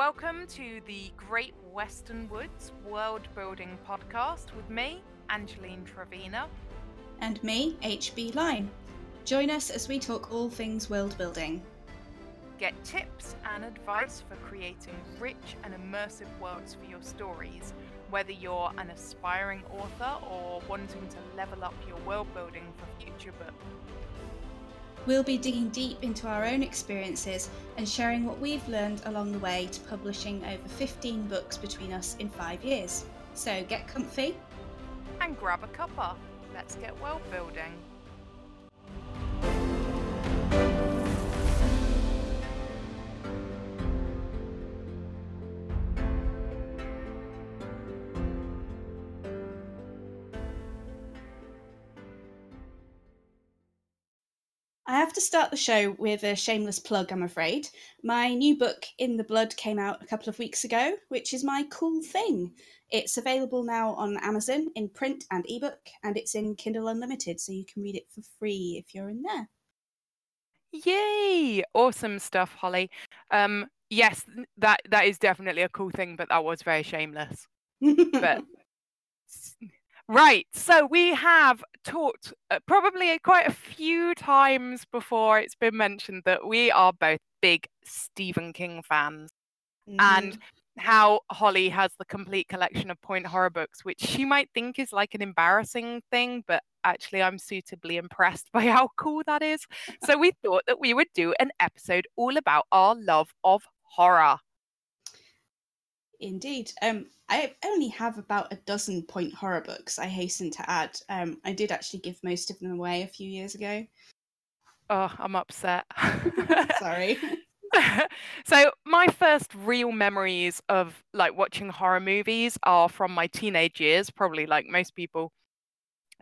Welcome to the Great Western Woods World Building Podcast with me, Angeline Trevena. And me, HB Lyne. Join us as we talk all things world building. Get tips and advice for creating rich and immersive worlds for your stories, whether you're an aspiring author or wanting to level up your world building for future books. We'll be digging deep into our own experiences and sharing what we've learned along the way to publishing over 15 books between us in five years. So get comfy and grab a cuppa. Let's get world building. Have to start the show with a shameless plug, I'm afraid. My new book, In the Blood, came out a couple of weeks ago, which is my cool thing. It's available now on Amazon in print and ebook, and it's in Kindle Unlimited, so you can read it for free if you're in there. Yay! Awesome stuff, Holly. Um, yes, that that is definitely a cool thing, but that was very shameless. but Right. So we have talked uh, probably quite a few times before it's been mentioned that we are both big Stephen King fans. Mm-hmm. And how Holly has the complete collection of point horror books, which she might think is like an embarrassing thing, but actually I'm suitably impressed by how cool that is. So we thought that we would do an episode all about our love of horror. Indeed. Um, I only have about a dozen point horror books, I hasten to add. Um, I did actually give most of them away a few years ago. Oh, I'm upset. Sorry. so my first real memories of like watching horror movies are from my teenage years, probably like most people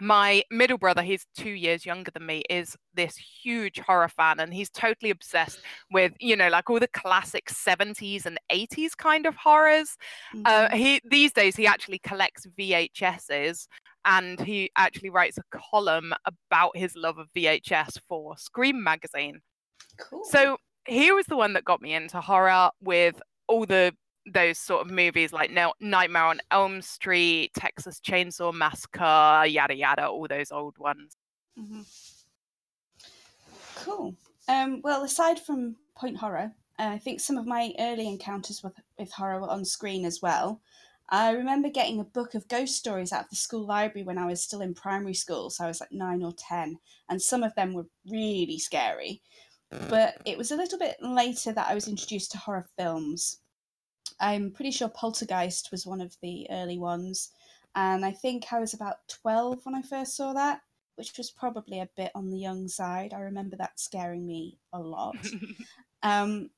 my middle brother, he's two years younger than me, is this huge horror fan, and he's totally obsessed with, you know, like all the classic 70s and 80s kind of horrors. Uh, mm-hmm. Uh, he these days he actually collects VHSs, and he actually writes a column about his love of VHS for Scream magazine. Cool. So he was the one that got me into horror with all the those sort of movies like Nightmare on Elm Street, Texas Chainsaw Massacre, yada yada, all those old ones. Mm-hmm. Cool. Um, well, aside from point horror, uh, I think some of my early encounters with, with horror were on screen as well. I remember getting a book of ghost stories out of the school library when I was still in primary school, so I was like nine or ten, and some of them were really scary. But it was a little bit later that I was introduced to horror films. I'm pretty sure Poltergeist was one of the early ones. And I think I was about 12 when I first saw that, which was probably a bit on the young side. I remember that scaring me a lot. um,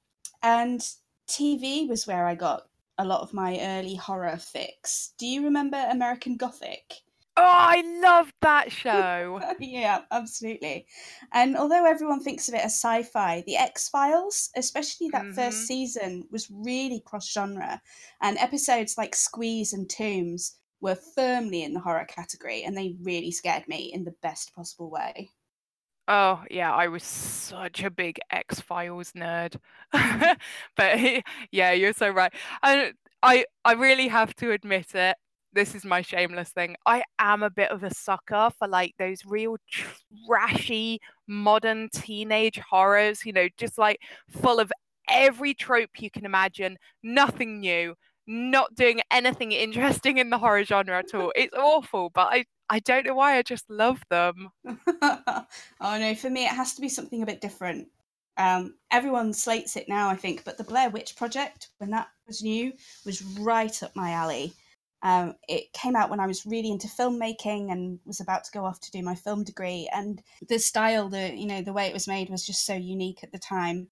and TV was where I got a lot of my early horror fix. Do you remember American Gothic? Oh, I love that show. yeah, absolutely. And although everyone thinks of it as sci fi, The X Files, especially that mm-hmm. first season, was really cross genre. And episodes like Squeeze and Tombs were firmly in the horror category, and they really scared me in the best possible way. Oh yeah, I was such a big X Files nerd. but yeah, you're so right. I I I really have to admit it this is my shameless thing. I am a bit of a sucker for like those real trashy modern teenage horrors, you know, just like full of every trope you can imagine, nothing new, not doing anything interesting in the horror genre at all. It's awful, but I I don't know why I just love them. oh no, for me it has to be something a bit different. Um, everyone slates it now, I think, but the Blair Witch Project, when that was new, was right up my alley. Um, it came out when I was really into filmmaking and was about to go off to do my film degree. And the style, the you know, the way it was made was just so unique at the time.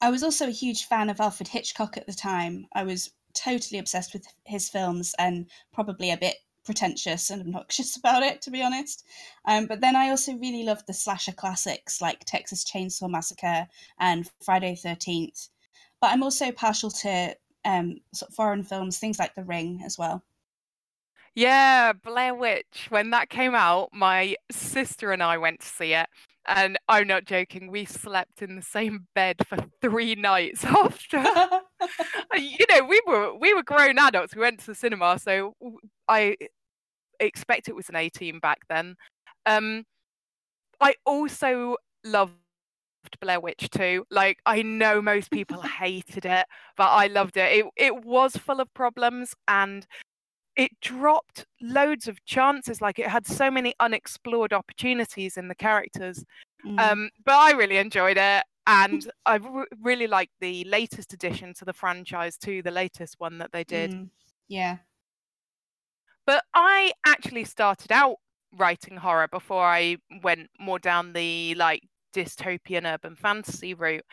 I was also a huge fan of Alfred Hitchcock at the time. I was totally obsessed with his films and probably a bit pretentious and obnoxious about it, to be honest. Um, but then I also really loved the slasher classics like Texas Chainsaw Massacre and Friday Thirteenth. But I'm also partial to um, sort of foreign films, things like The Ring as well. Yeah, Blair Witch. When that came out, my sister and I went to see it. And I'm not joking, we slept in the same bed for three nights after. you know, we were we were grown adults. We went to the cinema, so I expect it was an 18 back then. Um, I also loved Blair Witch 2. Like I know most people hated it, but I loved it. It it was full of problems and it dropped loads of chances. Like it had so many unexplored opportunities in the characters. Mm. Um, but I really enjoyed it. And I r- really like the latest addition to the franchise too, the latest one that they did. Mm. Yeah. But I actually started out writing horror before I went more down the like dystopian urban fantasy route.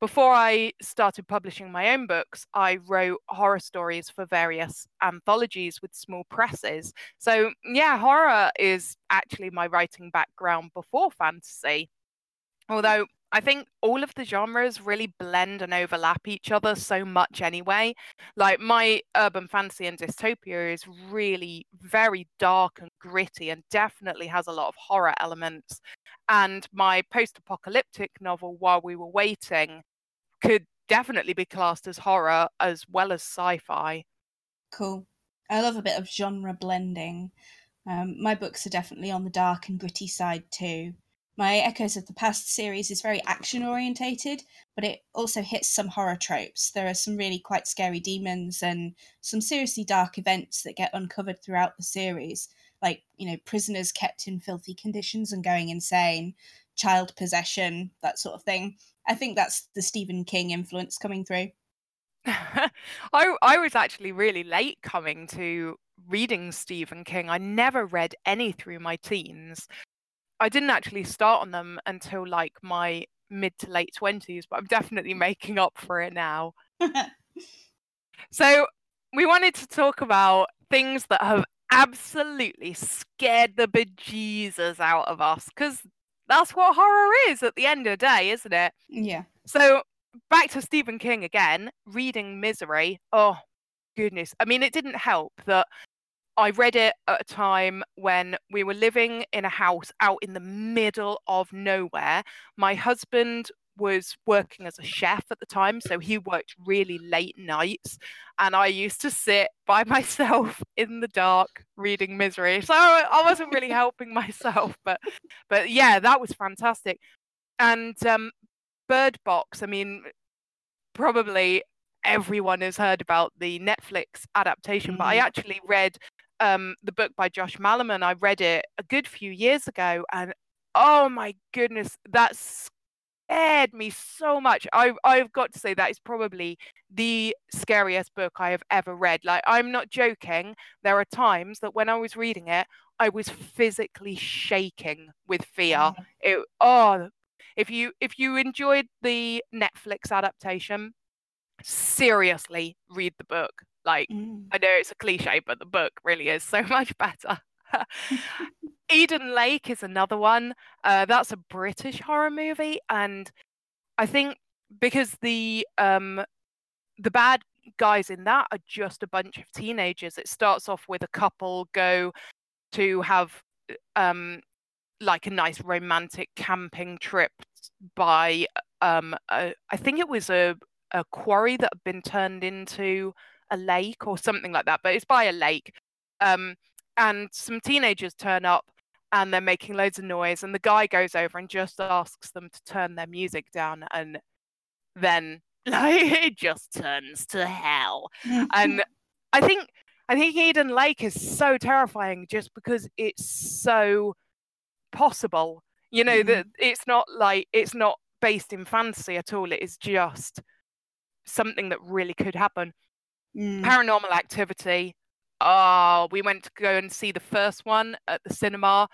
Before I started publishing my own books, I wrote horror stories for various anthologies with small presses. So, yeah, horror is actually my writing background before fantasy. Although I think all of the genres really blend and overlap each other so much anyway. Like my urban fantasy and dystopia is really very dark and gritty and definitely has a lot of horror elements. And my post apocalyptic novel, While We Were Waiting, could definitely be classed as horror as well as sci fi. Cool. I love a bit of genre blending. Um, my books are definitely on the dark and gritty side too. My Echoes of the Past series is very action orientated, but it also hits some horror tropes. There are some really quite scary demons and some seriously dark events that get uncovered throughout the series, like, you know, prisoners kept in filthy conditions and going insane, child possession, that sort of thing. I think that's the Stephen King influence coming through. I I was actually really late coming to reading Stephen King. I never read any through my teens. I didn't actually start on them until like my mid to late 20s, but I'm definitely making up for it now. so, we wanted to talk about things that have absolutely scared the bejesus out of us because that's what horror is at the end of the day, isn't it? Yeah. So, back to Stephen King again, reading Misery. Oh, goodness. I mean, it didn't help that I read it at a time when we were living in a house out in the middle of nowhere. My husband was working as a chef at the time, so he worked really late nights, and I used to sit by myself in the dark reading Misery. So I wasn't really helping myself, but but yeah, that was fantastic. And um, Bird Box, I mean, probably everyone has heard about the Netflix adaptation, mm. but I mm. actually read um, the book by Josh Malerman. I read it a good few years ago, and oh my goodness, that scared me so much. I, I've got to say that is probably the scariest book I have ever read. Like, I'm not joking. There are times that when I was reading it, I was physically shaking with fear. Mm. It, oh, if you if you enjoyed the Netflix adaptation, seriously read the book. Like, mm. I know it's a cliche, but the book really is so much better. Eden Lake is another one. Uh, that's a British horror movie, and I think because the um, the bad guys in that are just a bunch of teenagers. It starts off with a couple go to have um, like a nice romantic camping trip by um, a, I think it was a a quarry that had been turned into a lake or something like that, but it's by a lake. Um, and some teenagers turn up and they're making loads of noise, and the guy goes over and just asks them to turn their music down, and then like it just turns to hell. and I think I think Eden Lake is so terrifying just because it's so possible. You know, mm. that it's not like it's not based in fantasy at all. It is just something that really could happen. Mm. Paranormal Activity. Oh, we went to go and see the first one at the cinema.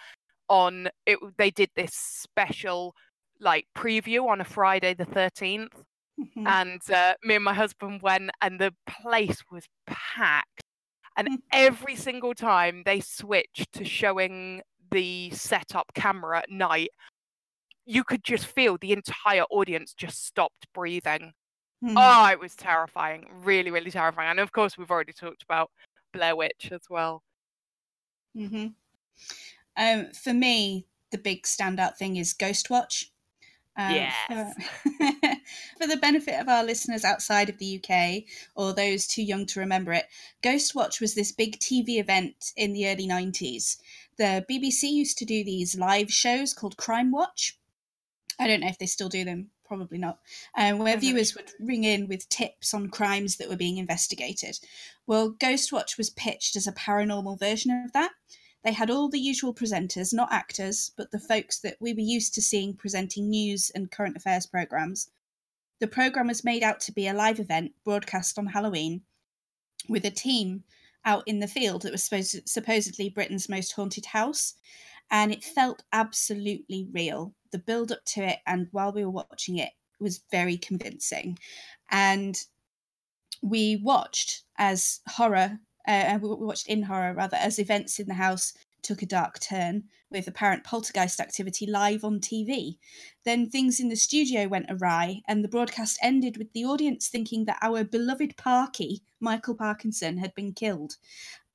On it, they did this special like preview on a Friday the 13th, mm-hmm. and uh, me and my husband went, and the place was packed. And mm. every single time they switched to showing the setup camera at night, you could just feel the entire audience just stopped breathing. Mm-hmm. Oh, it was terrifying. Really, really terrifying. And of course, we've already talked about Blair Witch as well. hmm Um, for me, the big standout thing is Ghostwatch. Um, yes. For, For the benefit of our listeners outside of the UK or those too young to remember it, Ghostwatch was this big TV event in the early 90s. The BBC used to do these live shows called Crime Watch. I don't know if they still do them, probably not, um, where viewers would ring in with tips on crimes that were being investigated. Well, Ghostwatch was pitched as a paranormal version of that. They had all the usual presenters, not actors, but the folks that we were used to seeing presenting news and current affairs programs. The program was made out to be a live event broadcast on Halloween with a team out in the field that was supposed, supposedly Britain's most haunted house. And it felt absolutely real. The build up to it, and while we were watching it, was very convincing. And we watched as horror uh, we watched in horror rather as events in the house took a dark turn with apparent poltergeist activity live on TV. Then things in the studio went awry, and the broadcast ended with the audience thinking that our beloved Parky, Michael Parkinson, had been killed.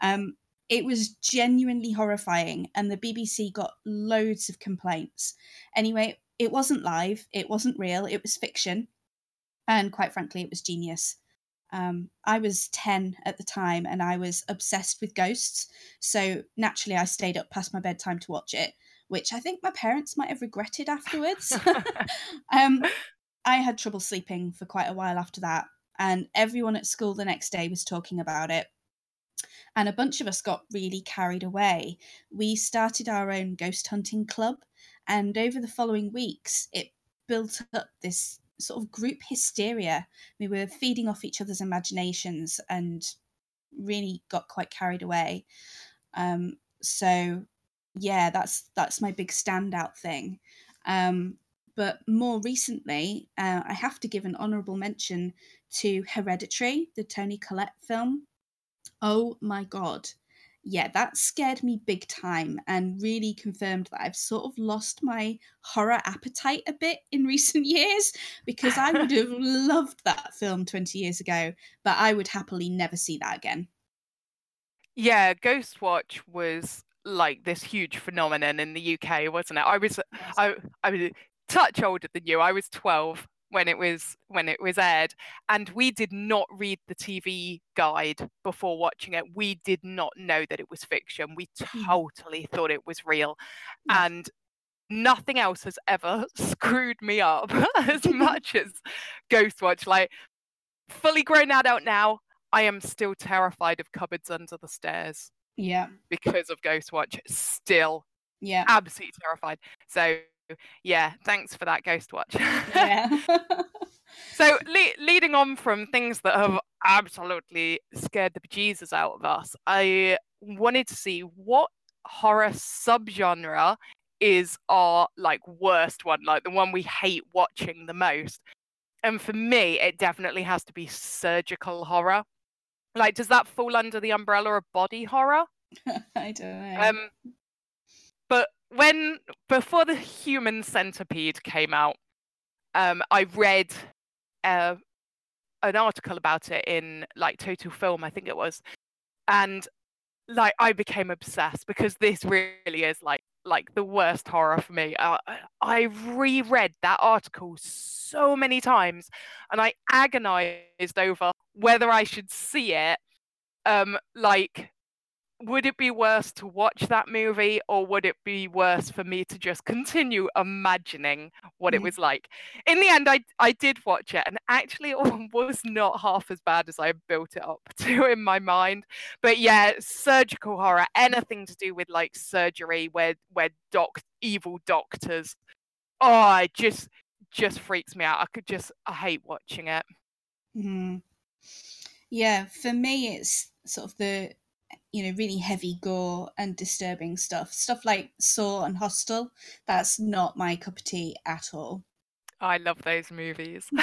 Um, it was genuinely horrifying, and the BBC got loads of complaints. Anyway, it wasn't live, it wasn't real, it was fiction, and quite frankly, it was genius. Um, I was 10 at the time and I was obsessed with ghosts. So naturally, I stayed up past my bedtime to watch it, which I think my parents might have regretted afterwards. um, I had trouble sleeping for quite a while after that, and everyone at school the next day was talking about it. And a bunch of us got really carried away. We started our own ghost hunting club, and over the following weeks, it built up this sort of group hysteria. We were feeding off each other's imaginations and really got quite carried away. Um, so yeah, that's that's my big standout thing. Um, but more recently, uh, I have to give an honourable mention to Hereditary, the Toni Collette film. Oh my god, yeah, that scared me big time and really confirmed that I've sort of lost my horror appetite a bit in recent years because I would have loved that film 20 years ago, but I would happily never see that again. Yeah, Ghostwatch was like this huge phenomenon in the UK, wasn't it? I was I I was a touch older than you. I was 12 when it was when it was aired and we did not read the tv guide before watching it. We did not know that it was fiction. We mm. totally thought it was real and nothing else has ever screwed me up as much as ghostwatch. Like fully grown adult now i am still terrified of cupboards under the stairs yeah. because of ghostwatch. Still yeah. absolutely terrified. So yeah, thanks for that ghost watch. yeah. so le- leading on from things that have absolutely scared the bejesus out of us, I wanted to see what horror subgenre is our like worst one, like the one we hate watching the most. And for me, it definitely has to be surgical horror. Like, does that fall under the umbrella of body horror? I don't know. Um, but when before the Human Centipede came out, um, I read uh, an article about it in like Total Film, I think it was, and like I became obsessed because this really is like like the worst horror for me. Uh, I reread that article so many times, and I agonized over whether I should see it. Um, like would it be worse to watch that movie or would it be worse for me to just continue imagining what mm. it was like in the end i i did watch it and actually it was not half as bad as i built it up to in my mind but yeah surgical horror anything to do with like surgery where where doc evil doctors oh it just just freaks me out i could just i hate watching it mm. yeah for me it's sort of the you know really heavy gore and disturbing stuff. Stuff like saw and hostel that's not my cup of tea at all. I love those movies.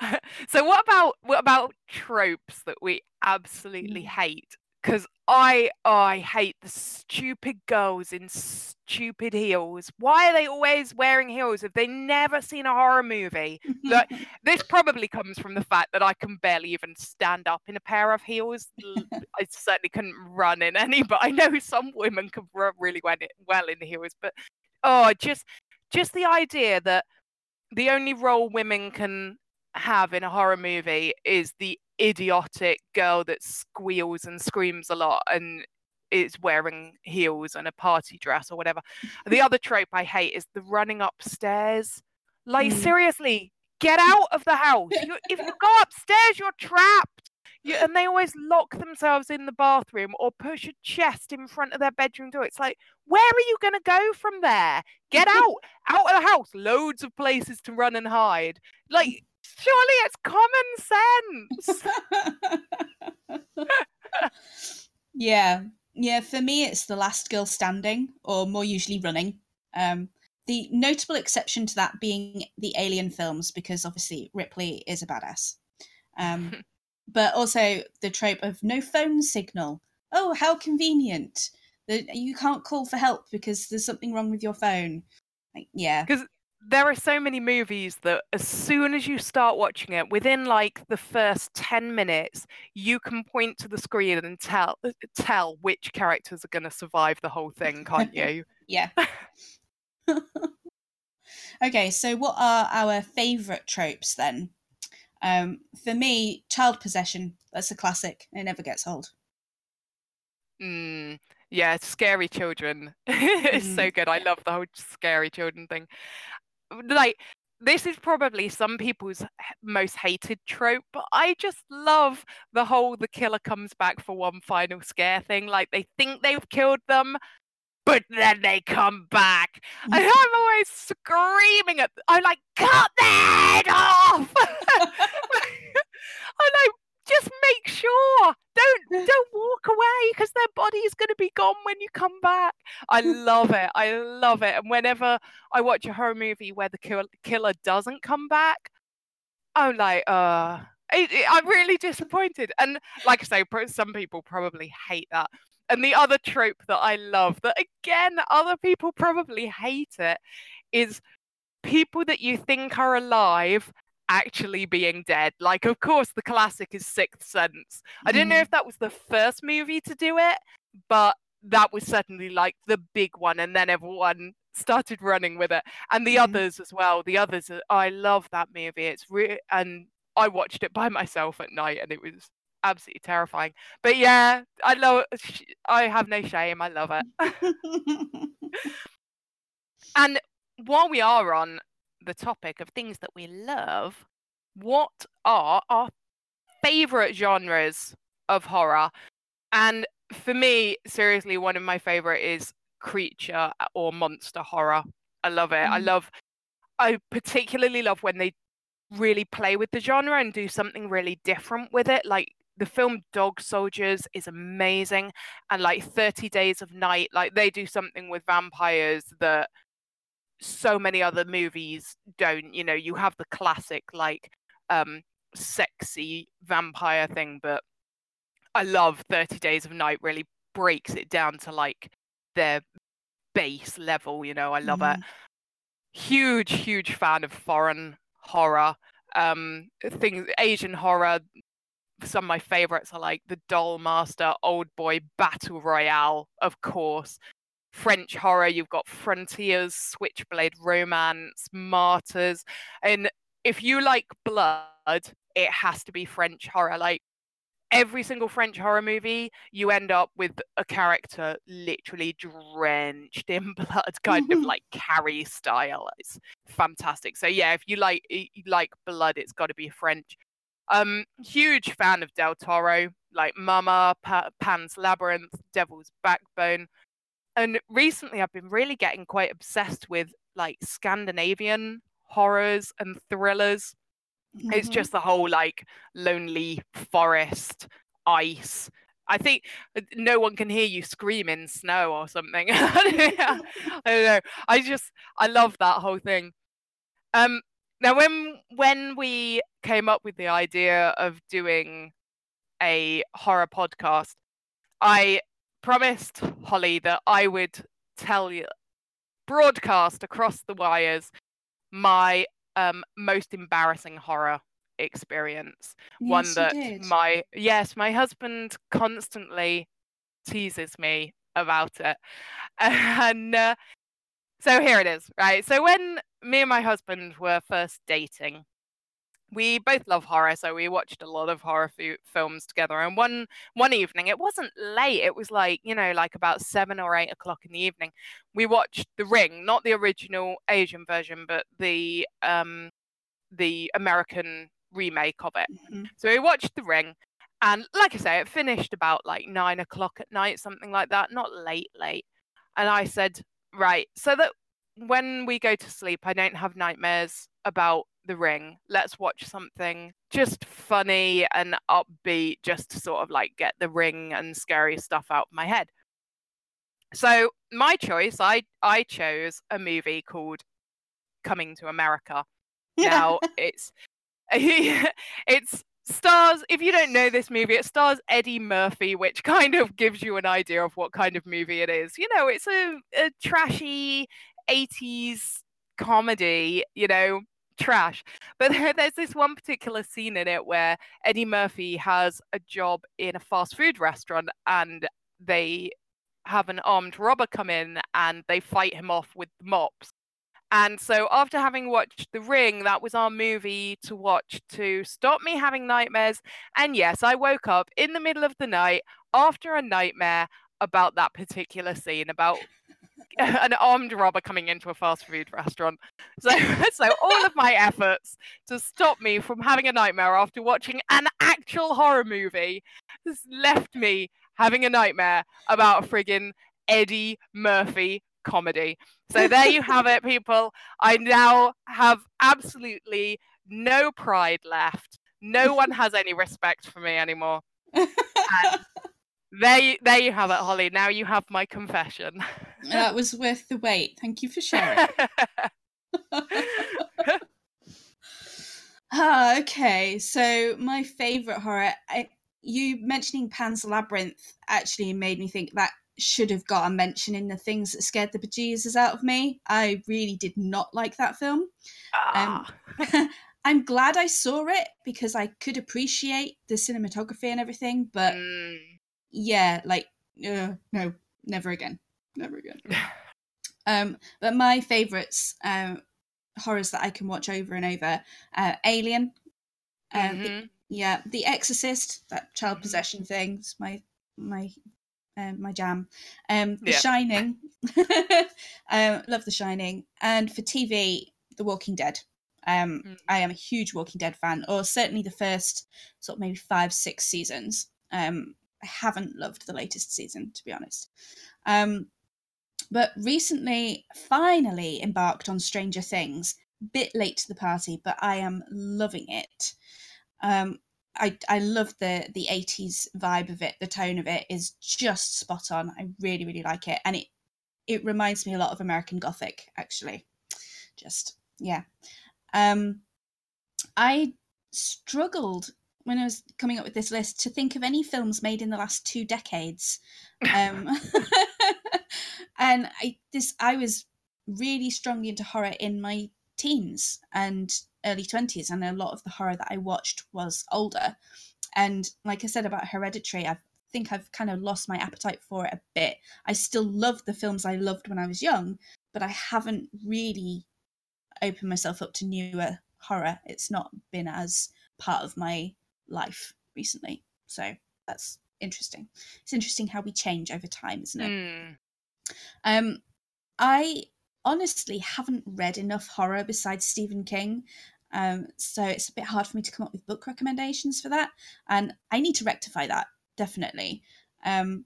So what about what about tropes that we absolutely hate? Because I oh, I hate the stupid girls in stupid heels. Why are they always wearing heels? Have they never seen a horror movie? Look, this probably comes from the fact that I can barely even stand up in a pair of heels. I certainly couldn't run in any, but I know some women can run really well in heels. But oh, just just the idea that the only role women can have in a horror movie is the idiotic girl that squeals and screams a lot and is wearing heels and a party dress or whatever. The other trope I hate is the running upstairs. Like, mm. seriously, get out of the house. You, if you go upstairs, you're trapped. You, and they always lock themselves in the bathroom or push a chest in front of their bedroom door. It's like, where are you going to go from there? Get out, out of the house. Loads of places to run and hide. Like, surely it's common sense. yeah, yeah. For me, it's the last girl standing, or more usually running. Um, the notable exception to that being the Alien films, because obviously Ripley is a badass. Um, but also the trope of no phone signal. Oh, how convenient! That you can't call for help because there's something wrong with your phone. Like, yeah, because there are so many movies that as soon as you start watching it, within like the first ten minutes, you can point to the screen and tell tell which characters are going to survive the whole thing, can't you? yeah. okay, so what are our favourite tropes then? Um, for me, child possession. That's a classic. It never gets old. Mm, yeah, scary children. it's mm. so good. I love the whole scary children thing. Like, this is probably some people's most hated trope, but I just love the whole the killer comes back for one final scare thing. Like, they think they've killed them, but then they come back. And mm. I'm always screaming at I'm like, cut their head off. I'm like, just make sure. Don't don't walk away because their body is gonna be gone when you come back. I love it. I love it. And whenever I watch a horror movie where the killer doesn't come back, I'm like, uh it, it, I'm really disappointed. And like I say, some people probably hate that. And the other trope that I love, that again, other people probably hate it, is people that you think are alive actually being dead. Like, of course, the classic is Sixth Sense. I don't know mm-hmm. if that was the first movie to do it, but that was certainly like the big one. And then everyone started running with it. And the mm. others as well. The others, I love that movie. It's real, and I watched it by myself at night, and it was absolutely terrifying. But yeah, I love. I have no shame. I love it. and while we are on the topic of things that we love, what are our favorite genres of horror? And for me, seriously, one of my favorite is creature or monster horror. I love it. Mm. I love. I particularly love when they really play with the genre and do something really different with it. Like the film Dog Soldiers is amazing, and like 30 Days of Night, like they do something with vampires that so many other movies don't. You know, you have the classic like um sexy vampire thing, but I love 30 Days of Night really breaks it down to like their base level, you know, I love mm. it. Huge, huge fan of foreign horror. Um things Asian horror, some of my favorites are like The Doll Master, Old Boy, Battle Royale, of course. French horror, you've got Frontiers, Switchblade Romance, Martyrs. And if you like blood, it has to be French horror. Like every single French horror movie, you end up with a character literally drenched in blood, kind of like Carrie style. It's fantastic. So yeah, if you like you like blood, it's got to be French. Um, huge fan of Del Toro, like Mama, pa- Pan's Labyrinth, Devil's Backbone. And recently I've been really getting quite obsessed with like Scandinavian horrors and thrillers. Mm-hmm. It's just the whole like lonely forest, ice. I think uh, no one can hear you scream in snow or something. I don't know. I just I love that whole thing. Um, now, when when we came up with the idea of doing a horror podcast, I promised Holly that I would tell you, broadcast across the wires, my um, most embarrassing horror experience. Yes, One that did. my yes, my husband constantly teases me about it, and uh, so here it is, right? So when me and my husband were first dating, we both love horror, so we watched a lot of horror f- films together. And one one evening, it wasn't late; it was like you know, like about seven or eight o'clock in the evening. We watched The Ring, not the original Asian version, but the um, the American remake of it. Mhm. So we watched The Ring, and like I say, it finished about like nine o'clock at night, something like that, not late, late. And I said, right, so that when we go to sleep, I don't have nightmares about The Ring. Let's watch something just funny and upbeat, just to sort of like get The Ring and scary stuff out of my head. So my choice, I I chose a movie called Coming to America. Now it's it's stars if you don't know this movie it stars eddie murphy which kind of gives you an idea of what kind of movie it is you know it's a, a trashy 80s comedy you know trash but there, there's this one particular scene in it where eddie murphy has a job in a fast food restaurant and they have an armed robber come in and they fight him off with mops and so after having watched The Ring, that was our movie to watch to stop me having nightmares. And yes, I woke up in the middle of the night after a nightmare about that particular scene, about an armed robber coming into a fast food restaurant. So, so all of my efforts to stop me from having a nightmare after watching an actual horror movie has left me having a nightmare about friggin' Eddie Murphy comedy. So there you have it, people. I now have absolutely no pride left. No one has any respect for me anymore. And there, you, there you have it, Holly. Now you have my confession. that was worth the wait. Thank you for sharing. ah, okay. So my favorite horror. I, you mentioning Pan's Labyrinth actually made me think that should have got a mention in the things that scared the bejesus out of me. I really did not like that film. Um, Ah. I'm glad I saw it because I could appreciate the cinematography and everything, but Mm. Yeah, like uh, no, never again, never again. Um, but my favourites, um, horrors that I can watch over and over, uh, Alien, uh, the- Mhm. yeah, The Exorcist, that child Mhm. possession thing, is my my um, my jam. Um, the Yeah. Shining, um, love The Shining, and for TV, The Walking Dead. Um, Mm. I am a huge Walking Dead fan, or certainly the first sort of maybe five, six seasons. Um, I haven't loved the latest season, to be honest. Um, but recently, finally embarked on Stranger Things. Bit late to the party, but I am loving it. Um, I I love the the eighties vibe of it. The tone of it is just spot on. I really really like it, and it it reminds me a lot of American Gothic actually. Just yeah. Um, I struggled when I was coming up with this list to think of any films made in the last two decades. Um, and I this I was really strongly into horror in my teens and early 20s and a lot of the horror that I watched was older. And like I said about Hereditary, I think I've kind of lost my appetite for it a bit. I still love the films I loved when I was young, but I haven't really opened myself up to newer horror. It's not been as part of my life recently. So that's interesting. It's interesting how we change over time, isn't it? Mm. Um, I honestly haven't read enough horror besides Stephen King. Um, so it's a bit hard for me to come up with book recommendations for that. And I need to rectify that, definitely. Um,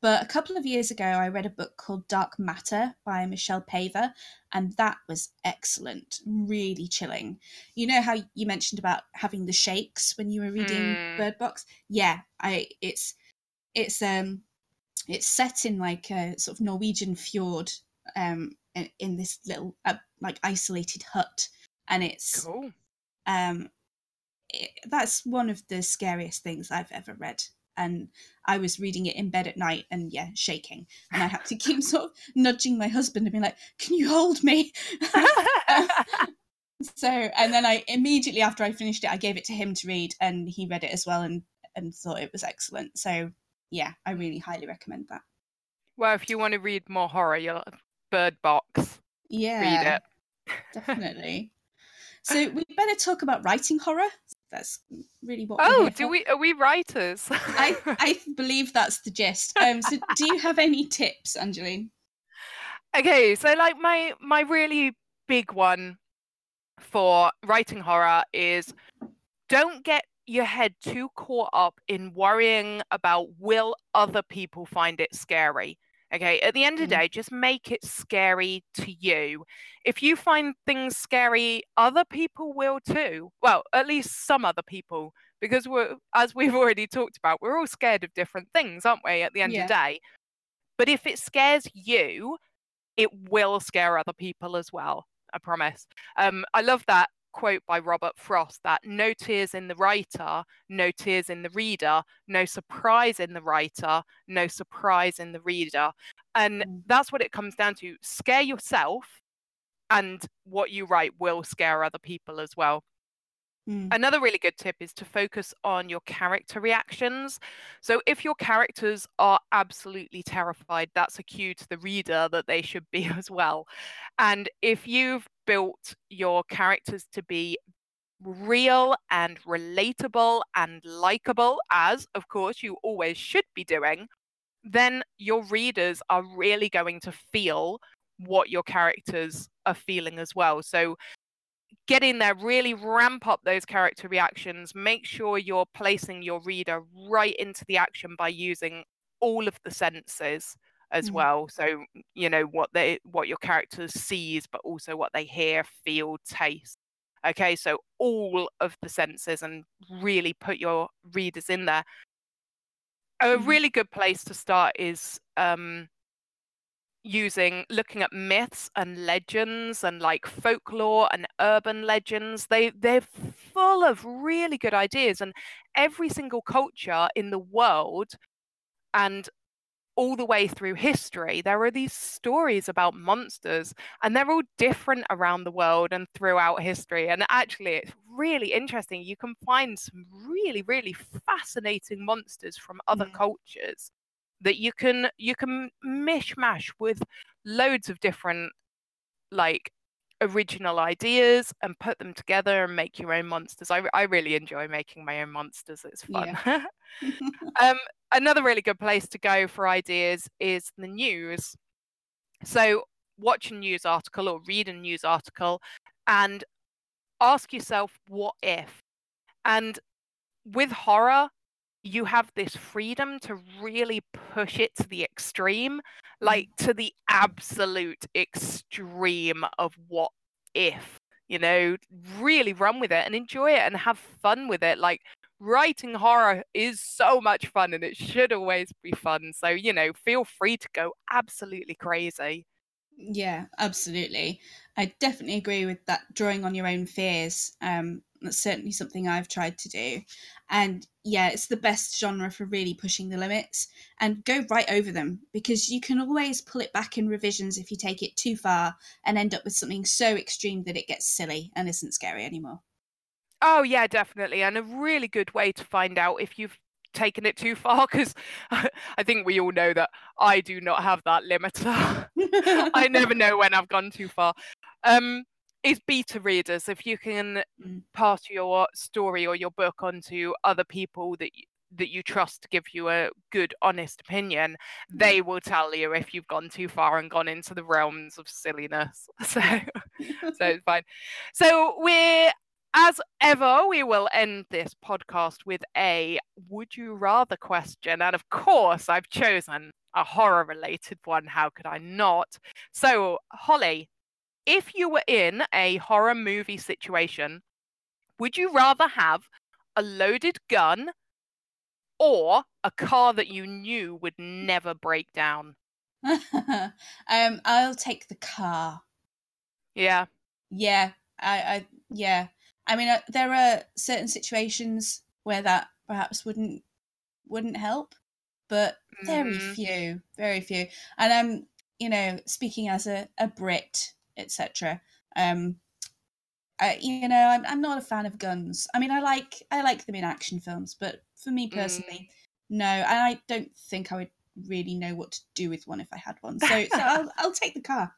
but a couple of years ago, I read a book called Dark Matter by Michelle Paver, and that was excellent, really chilling. You know how you mentioned about having the shakes when you were reading Mm. Bird Box? Yeah, I it's it's um it's set in like a sort of Norwegian fjord, um, in, in this little uh, like isolated hut, and it's Cool. um, it, that's one of the scariest things I've ever read. And I was reading it in bed at night, and yeah, shaking, and I had to keep sort of nudging my husband and be like, "Can you hold me?" so, and then I immediately after I finished it, I gave it to him to read, and he read it as well, and and thought it was excellent. So, yeah, I really highly recommend that. well, if you want to read more horror, you'll Bird Box Yeah, read it. definitely. So we better talk about writing horror. That's really what. Oh, do for. we are we writers? I I believe that's the gist. Um, so do you have any tips, Angeline? okay, so like my my really big one for writing horror is don't get your head too caught up in worrying about will other people find it scary. Okay, at the end of the Mm. day, just make it scary to you. If you find things scary, other people will too. Well, at least some other people, because we're, as we've already talked about, we're all scared of different things, aren't we, at the end of the day? But if it scares you, it will scare other people as well. I promise. Um, I love that quote by Robert Frost that no tears in the writer, no tears in the reader, no surprise in the writer, no surprise in the reader. And Mm. that's what it comes down to. Scare yourself, and what you write will scare other people as well. Mm. Another really good tip is to focus on your character reactions. So, if your characters are absolutely terrified, that's a cue to the reader that they should be as well. And if you've built your characters to be real and relatable and likable, as of course you always should be doing, then your readers are really going to feel what your characters are feeling as well. So, get in there, really ramp up those character reactions. Make sure you're placing your reader right into the action by using all of the senses as Mm. well. So, you know, what they what your characters sees, but also what they hear, feel, taste. Okay, so all of the senses and really put your readers in there. A Mhm. really good place to start is um using looking at myths and legends and like folklore and urban legends. They they're full of really good ideas and every single culture in the world and all the way through history there are these stories about monsters and they're all different around the world and throughout history. And actually it's really interesting. You can find some really really fascinating monsters from other Yeah. cultures that you can you can mishmash with loads of different like original ideas and put them together and make your own monsters i, I really enjoy making my own monsters it's fun um, another really good place to go for ideas is the news. So, watch a news article or read a news article and ask yourself, what if? And with horror, you have this freedom to really push it to the extreme, like to the absolute extreme of what if, you know, really run with it and enjoy it and have fun with it. Like, writing horror is so much fun and it should always be fun. So, you know, feel free to go absolutely crazy. Yeah, absolutely. I definitely agree with that drawing on your own fears. Um, that's certainly something I've tried to do. And yeah, it's the best genre for really pushing the limits and go right over them because you can always pull it back in revisions if you take it too far and end up with something so extreme that it gets silly and isn't scary anymore. Oh, yeah, definitely. And a really good way to find out if you've taken it too far, because I think we all know that I do not have that limiter. I never know when I've gone too far. Um, is beta readers. If you can Mm. pass your story or your book onto other people that you, that you trust to give you a good, honest opinion, they will tell you if you've gone too far and gone into the realms of silliness. So, so it's fine. So we're as ever, we will end this podcast with a would you rather question. And of course, I've chosen a horror related one. How could I not? So, Holly, if you were in a horror movie situation, would you rather have a loaded gun or a car that you knew would never break down? um, I'll take the car. Yeah. Yeah, I, I yeah. I mean, uh, there are certain situations where that perhaps wouldn't wouldn't help, but very Mhm. few, very few. And I'm, you know, speaking as a, a Brit, etc. Um, I, you know, I'm, I'm not a fan of guns. I mean, I like I like them in action films, but for me personally, no. And I don't think I would really know what to do with one if I had one. So, so I'll, I'll take the car.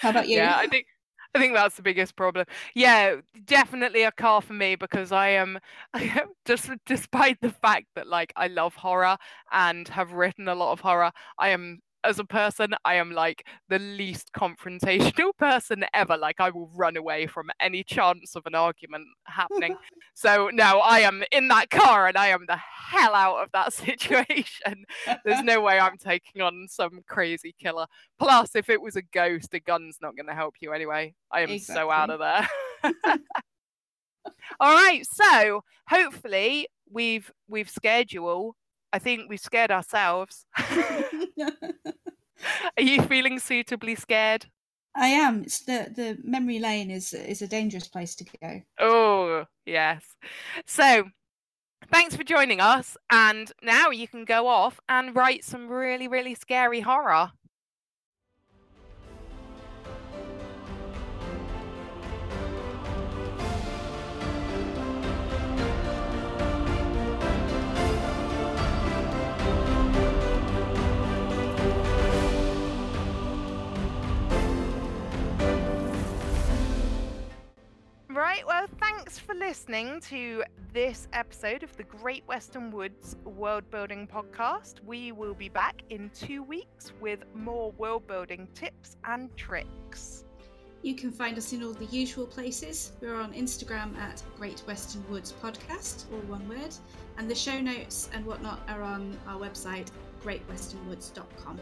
How about you? Yeah, I think I think that's the biggest problem. Yeah, definitely a car for me because I am just despite the fact that like I love horror and have written a lot of horror, I am as a person, I am like the least confrontational person ever. Like I will run away from any chance of an argument happening. so no, I am in that car and I am the hell out of that situation. There's no way I'm taking on some crazy killer. Plus, if it was a ghost, a gun's not going to help you anyway. I am exactly. so out of there. All right, so hopefully we've we've scared you all. I think we've scared ourselves. Are you feeling suitably scared? I am. It's the the memory lane is is a dangerous place to go. Oh yes. So thanks for joining us, and now you can go off and write some really really scary horror. Right, well, thanks for listening to this episode of the Great Western Woods World Building Podcast. We will be back in two weeks with more world building tips and tricks. You can find us in all the usual places. We're on Instagram at Great Western Woods Podcast, all one word, and the show notes and whatnot are on our website, greatwesternwoods.com.